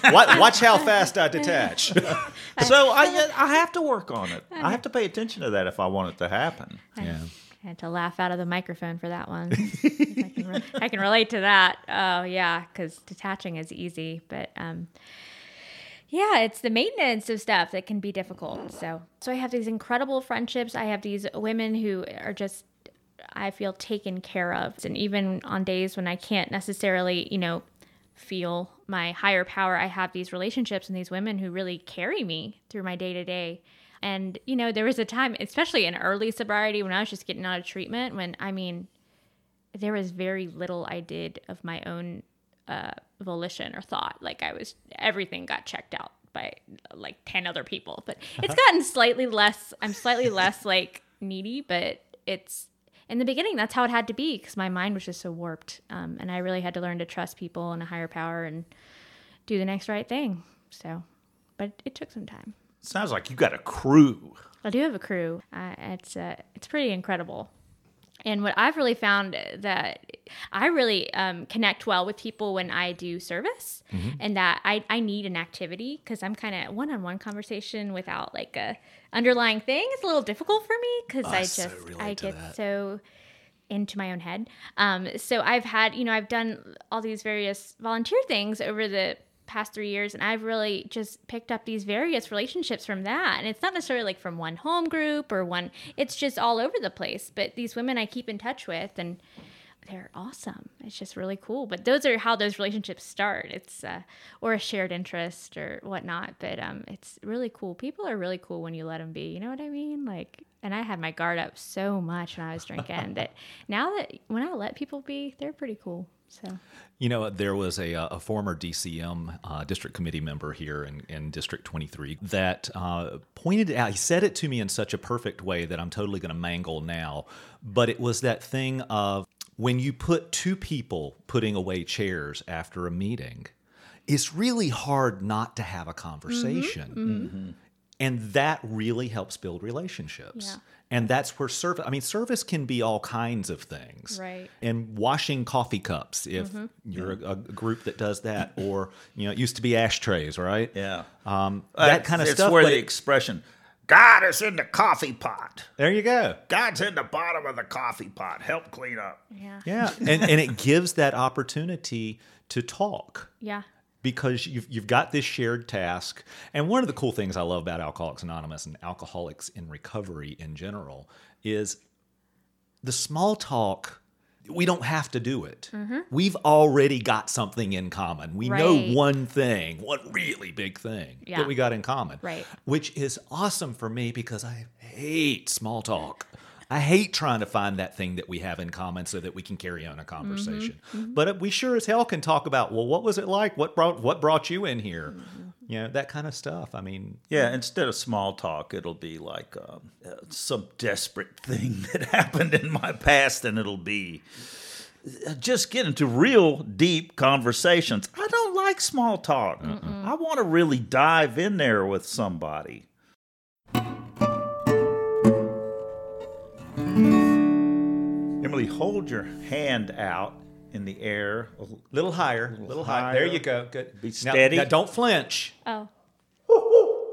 watch, watch how fast I detach. so I I have to work on it. I have to pay attention to that if I want it to happen. yeah. I had to laugh out of the microphone for that one. I, can re- I can relate to that. Oh yeah, because detaching is easy, but um, yeah, it's the maintenance of stuff that can be difficult. So, so I have these incredible friendships. I have these women who are just I feel taken care of, and even on days when I can't necessarily, you know, feel my higher power, I have these relationships and these women who really carry me through my day to day. And, you know, there was a time, especially in early sobriety when I was just getting out of treatment, when I mean, there was very little I did of my own uh, volition or thought. Like I was, everything got checked out by like 10 other people. But it's gotten slightly less, I'm slightly less like needy, but it's, in the beginning, that's how it had to be because my mind was just so warped. Um, and I really had to learn to trust people and a higher power and do the next right thing. So, but it took some time. Sounds like you got a crew. I do have a crew. Uh, it's uh, it's pretty incredible. And what I've really found that I really um, connect well with people when I do service, and that I, I need an activity because I'm kind of one on one conversation without like a underlying thing. It's a little difficult for me because I so just relate I get that. so into my own head. Um, so I've had, you know, I've done all these various volunteer things over the past three years, and I've really just picked up these various relationships from that. And it's not necessarily like from one home group or one, it's just all over the place. But these women I keep in touch with, and they're awesome. It's just really cool. But those are how those relationships start. It's uh, or a shared interest or whatnot. But um, it's really cool. People are really cool when you let them be. You know what I mean? Like, and I had my guard up so much when I was drinking that now that when I let people be, they're pretty cool. So You know, there was a, uh, a former DCM uh, district committee member here in, in District 23 that uh, pointed out, he said it to me in such a perfect way that I'm totally going to mangle now. But it was that thing of when you put two people putting away chairs after a meeting, it's really hard not to have a conversation. And that really helps build relationships. Yeah. And that's where service, I mean, service can be all kinds of things. Right. And washing coffee cups, if you're a, a group that does that, or, you know, it used to be ashtrays, right? Yeah. Um, Uh, that kind of it's stuff. where but the it- expression, God is in the coffee pot. there you go. God's in the bottom of the coffee pot. Help clean up. Yeah. Yeah. and, and it gives that opportunity to talk. Yeah. Because you've, you've got this shared task. And one of the cool things I love about Alcoholics Anonymous and alcoholics in recovery in general is the small talk. We don't have to do it. Mm-hmm. We've already got something in common. We know one thing, one really big thing Yeah. that we got in common. Right. Which is awesome for me because I hate small talk. I hate trying to find that thing that we have in common so that we can carry on a conversation. But we sure as hell can talk about, well, what was it like? What brought what brought you in here? You know, that kind of stuff. I mean, Yeah, instead of small talk, it'll be like um, uh, some desperate thing that happened in my past, and it'll be uh, just get into real deep conversations. I don't like small talk. I want to really dive in there with somebody. Emily, hold your hand out in the air. a little higher, a little higher. There you go. Good. Be Now- steady. now don't flinch. Oh.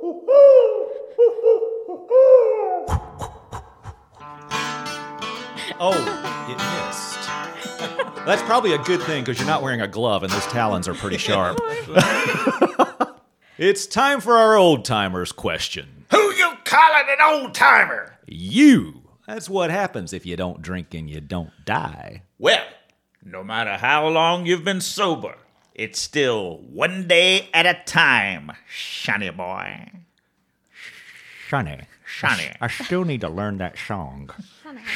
Oh, it missed. That's probably a good thing because you're not wearing a glove and those talons are pretty sharp. it's time for our old timers question. Who you calling an old timer? You. That's what happens if you don't drink and you don't die. Well, no matter how long you've been sober, it's still one day at a time, shiny boy. Shani. Shiny. I still need to learn that song.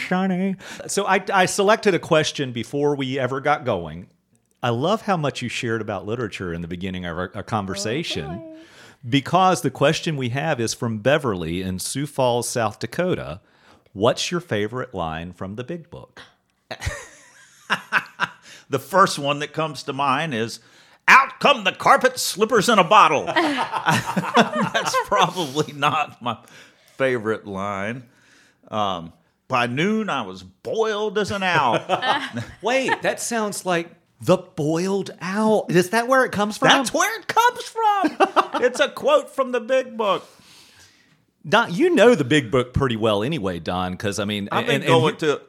Shani. So I, I selected a question before we ever got going. I love how much you shared about literature in the beginning of our, our conversation oh, because the question we have is from Beverly in Sioux Falls, South Dakota. What's your favorite line from the big book? The first one that comes to mind is out come the carpet slippers in a bottle. That's probably not my favorite line. Um, by noon, I was boiled as an owl. Wait, that sounds like the boiled owl. Is that where it comes from? That's where it comes from. it's a quote from the big book. Don, you know the big book pretty well anyway, Don, because I mean, I've been and- and going to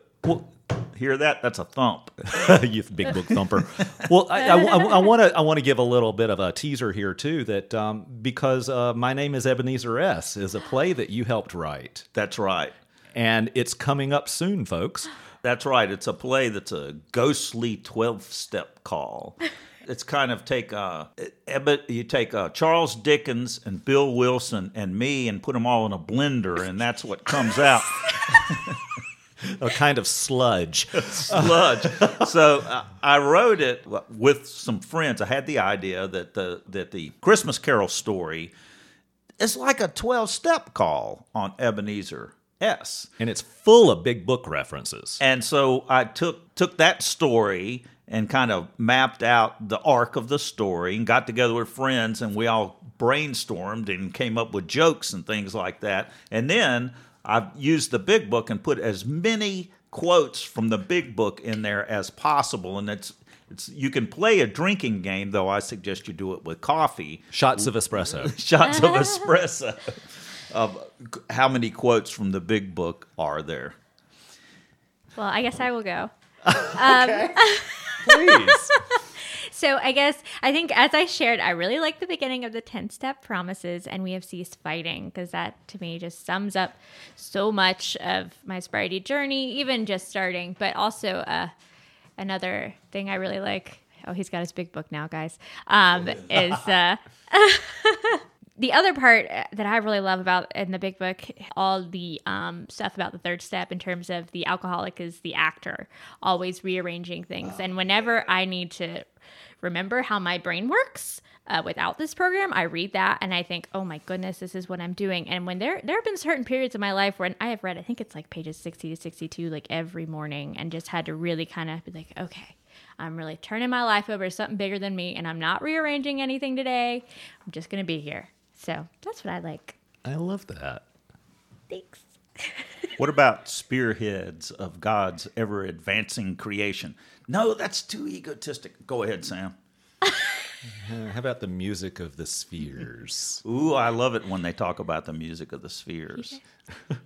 hear that. That's a thump. you big book thumper. well, I, I, want to I want to give a little bit of a teaser here too, that um, because uh, my name is Ebenezer S is a play that you helped write, That's right. and it's coming up soon, folks. That's right. It's a play that's a ghostly twelve-step call. It's kind of take uh, you take uh, Charles Dickens and Bill Wilson and me and put them all in a blender, and that's what comes out. A kind of sludge. sludge. so uh, I wrote it with some friends. I had the idea that the that the Christmas Carol story is like a twelve step call on Ebenezer S. and it's full of big book references. And so I took took that story and kind of mapped out the arc of the story and got together with friends and we all brainstormed and came up with jokes and things like that. And then I used the big book and put as many quotes from the big book in there as possible. And it's it's you can play a drinking game, though I suggest you do it with coffee Shots of espresso. shots of espresso. Of how many quotes from the big book are there? Well, I guess I will go. Um, Please. So I guess I think as I shared, I really like the beginning of the 10 step promises and we have ceased fighting because that to me just sums up so much of my sobriety journey, even just starting, but also uh, another thing I really like. Oh, he's got his big book now, guys. Um, is uh, the other part uh, that I really love about in the big book, all the um, stuff about the third step in terms of the alcoholic is the actor, always rearranging things. And whenever I need to remember how my brain works uh, without this program, I read that and I think, oh my goodness, this is what I'm doing. And when there there have been certain periods in my life when I have read, I think it's like pages 60 to 62, like every morning, and just had to really kind of be like, okay. I'm really turning my life over to something bigger than me, and I'm not rearranging anything today. I'm just gonna be here. So that's what I like. I love that. Thanks. What about spearheads of God's ever advancing creation? No, that's too egotistic. Go ahead, Sam. Uh, how about the music of the spheres? Ooh, I love it when they talk about the music of the spheres.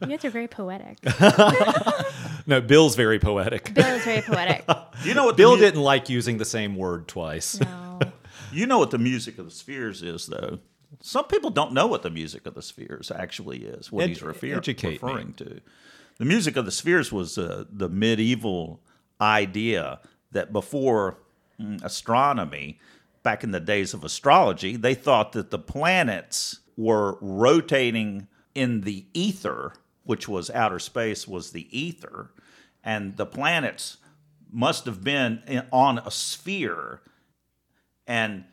You guys are very poetic. no, Bill's very poetic. Bill is very poetic. You know what Bill mu- didn't like using the same word twice. No. You know what the music of the spheres is, though. Some people don't know what the music of the spheres actually is. What Ed- he's refer- educate me. referring to. The music of the spheres was uh, the medieval idea that before mm, astronomy, back in the days of astrology, they thought that the planets were rotating in the ether, which was outer space, was the ether, and the planets must have been in, on a sphere and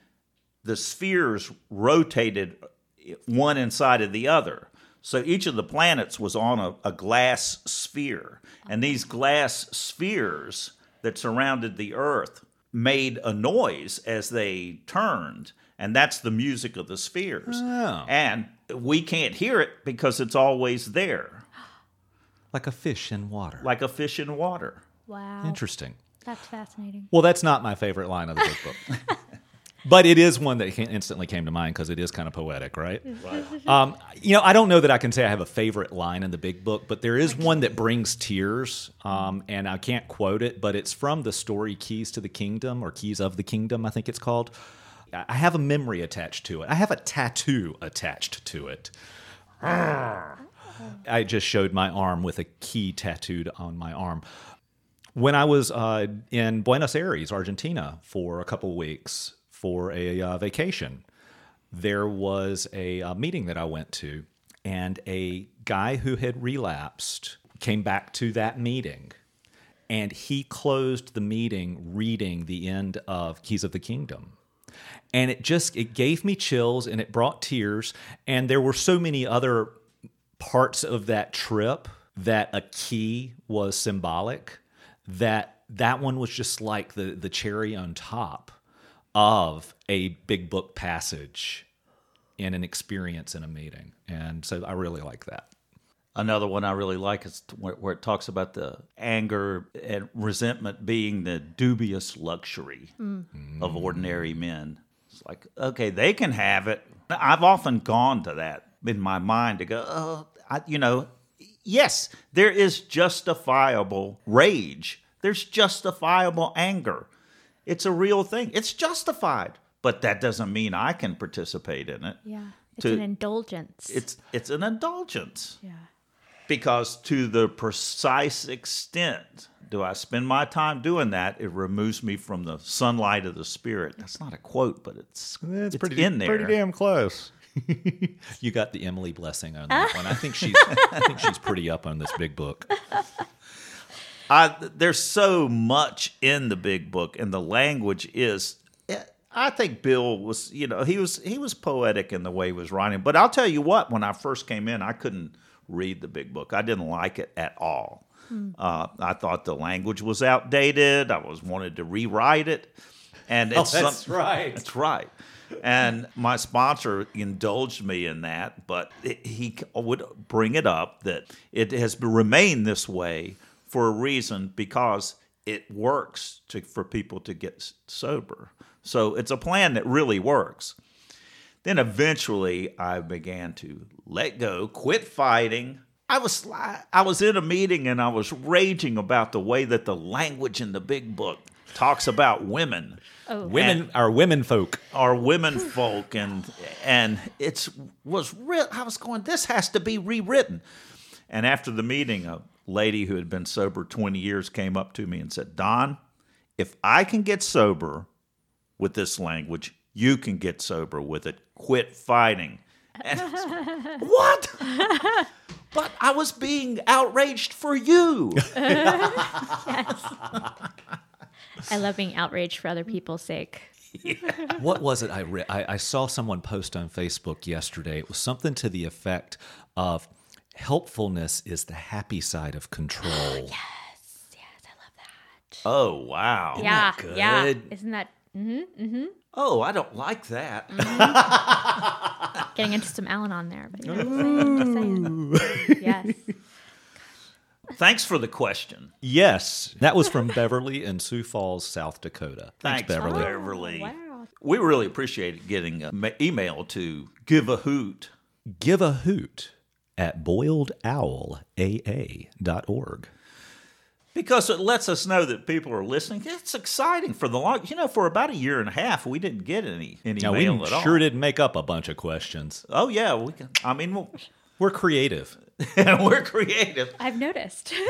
the spheres rotated one inside of the other. So each of the planets was on a, a glass sphere. And these glass spheres that surrounded the Earth made a noise as they turned. And that's the music of the spheres. Oh. And we can't hear it because it's always there, Like a fish in water. like a fish in water. Wow. Interesting. That's fascinating. Well, that's not my favorite line of the book. but it is one that instantly came to mind because it is kind of poetic, right? Um, you know, I don't know that I can say I have a favorite line in the big book, but there is one that brings tears, um, and I can't quote it, but it's from the story Keys to the Kingdom or Keys of the Kingdom, I think it's called. I I have a memory attached to it. I have a tattoo attached to it. I just showed my arm with a key tattooed on my arm. When I was uh, in Buenos Aires, Argentina, for a couple weeks for a uh, vacation, there was a uh, meeting that I went to, and a guy who had relapsed came back to that meeting, and he closed the meeting reading the end of Keys of the Kingdom. And it just it gave me chills and it brought tears and there were so many other parts of that trip that a key was symbolic that that one was just like the the cherry on top of a big book passage in an experience in a meeting and so i really like that Another one I really like is where, where it talks about the anger and resentment being the dubious luxury mm. of ordinary men. It's like, okay, they can have it. I've often gone to that in my mind to go, oh, I, you know, yes, there is justifiable rage, there's justifiable anger. It's a real thing, it's justified, but that doesn't mean I can participate in it. Yeah. It's To- an indulgence. It's it's an indulgence yeah. because to the precise extent do I spend my time doing that, it removes me from the sunlight of the spirit. That's not a quote, but it's it's, pretty in there. Pretty damn close you got the emily blessing on that one i think she's i think she's pretty up on this big book I, there's so much in the big book, and the language is. I think Bill was, you know, he was he was poetic in the way he was writing. But I'll tell you what, when I first came in, I couldn't read the big book. I didn't like it at all. Uh, I thought the language was outdated. I was wanted to rewrite it, and it's that's some- right. That's right. And my sponsor indulged me in that, but it, he would bring it up that it has remained this way for a reason because it works to, for people to get sober. So it's a plan that really works. Then eventually I began to let go, quit fighting. I was I was in a meeting and I was raging about the way that the language in the big book talks about women Oh. women are women folk are women folk and and it's was real I was going this has to be rewritten. And after the meeting a lady who had been sober 20 years came up to me and said, "Don, if I can get sober with this language, you can get sober with it. Quit fighting." And I was like, what? but I was being outraged for you. yes. I love being outraged for other people's sake. what was it I read? I, I saw someone post on Facebook yesterday. It was something to the effect of helpfulness is the happy side of control. Yes, yes, I love that. Oh, wow. yeah, yeah. good? Isn't that mm-hmm, mm-hmm. Oh, I don't like that. Mm-hmm. Getting into some Al on there, but you know, saying, saying. yes. Thanks for the question. Yes, that was from Beverly in Sioux Falls, South Dakota. Thanks, Beverly. Beverly. Oh, wow. We really appreciate getting an email to give a hoot. Give a hoot at boiledowlaa.org. because it lets us know that people are listening. It's exciting for the long, you know, for about a year and a half, we didn't get any any Now, mail we at all. sure didn't make up a bunch of questions. Oh yeah, we can. I mean, we'll, We're creative. we're creative, I've noticed.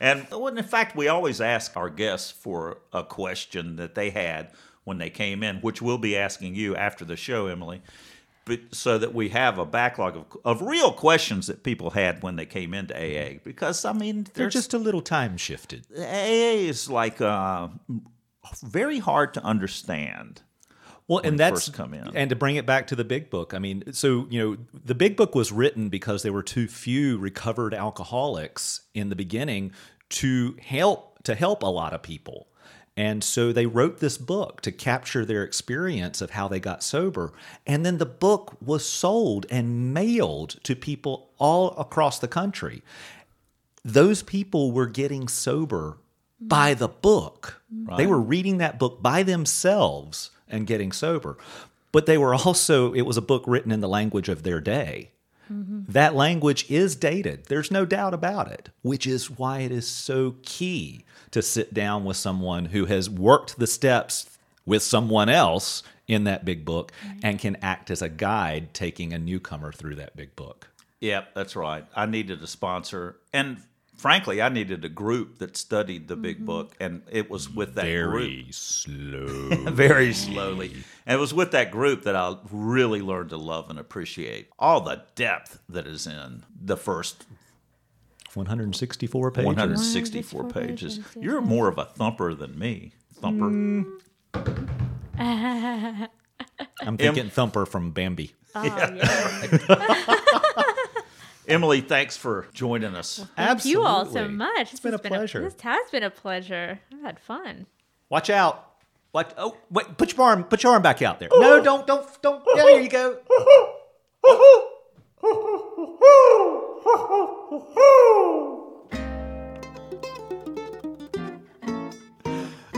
and well, in fact, we always ask our guests for a question that they had when they came in, which we'll be asking you after the show, Emily. So that we have a backlog of, of real questions that people had when they came into AA, because I mean, They're just a little time shifted. AA is like uh, very hard to understand. Well, and that's come in. and to bring it back to the big book. I mean, so you know, the big book was written because there were too few recovered alcoholics in the beginning to help to help a lot of people. And so they wrote this book to capture their experience of how they got sober. And then the book was sold and mailed to people all across the country. Those people were getting sober by the book. They were reading that book by themselves and getting sober. But they were also, it was a book written in the language of their day. Mm-hmm. That language is dated. There's no doubt about it, which is why it is so key to sit down with someone who has worked the steps with someone else in that big book and can act as a guide taking a newcomer through that big book. Yep, that's right. I needed a sponsor, and frankly, I needed a group that studied the big mm-hmm. book, and it was with that group slow. very slowly. And it was with that group that I really learned to love and appreciate all the depth that is in the first 164 pages. 164 164 pages. pages, You're more of a thumper than me, thumper. Mm. I'm thinking Thumper from Bambi. Oh, yeah. Emily, thanks for joining us. Thank you all so much. It's been a pleasure. this has been a pleasure. I've had fun. Watch out. What? Oh, wait! Put your arm. Put your arm back out there. No, don't, don't, don't. There you go.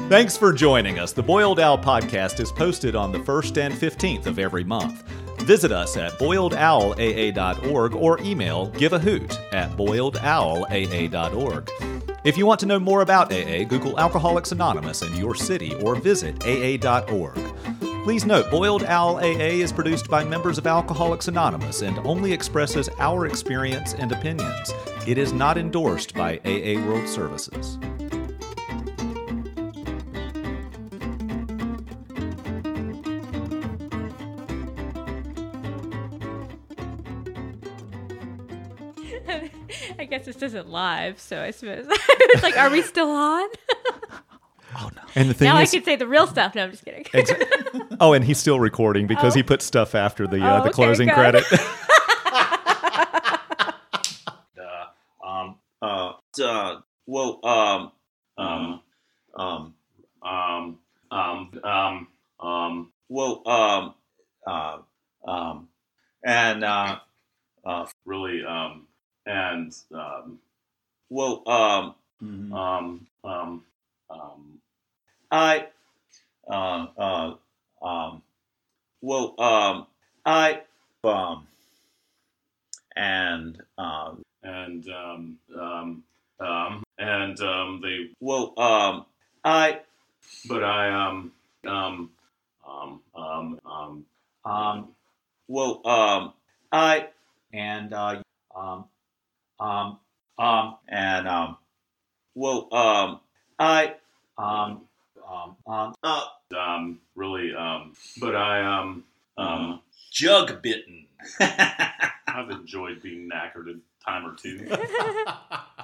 Thanks for joining us. The Boiled Owl podcast is posted on the 1st and 15th of every month. Visit us at boiledowlaa.org or email giveahoot at boiledowlaa.org. If you want to know more about AA, Google Alcoholics Anonymous in your city or visit aa.org. Please note, Boiled Owl AA is produced by members of Alcoholics Anonymous and only expresses our experience and opinions. It is not endorsed by AA World Services. Isn't live, so I suppose it's like, are we still on? And the thing now is, I can say the real stuff. No, I'm just kidding. oh, and he's still recording because he put stuff after the uh, Oh, the okay, closing good. credit. Um, uh, uh, well, um, um, um, um, um, um, um, well, um, uh, um, and, uh, uh, really, um, and, um, well, um, um, um, um, I, uh, uh, um, well, um, I, um, and, um, and, um, um, um, and, um, they, well, um, I, but I, um, um, um, um, um, um, well, um, I, and uh, um, um, um, and, um, well, um, I, um, um, um, uh, um, really, um, but I, um, um, jug bitten. I've enjoyed being knackered a time or two.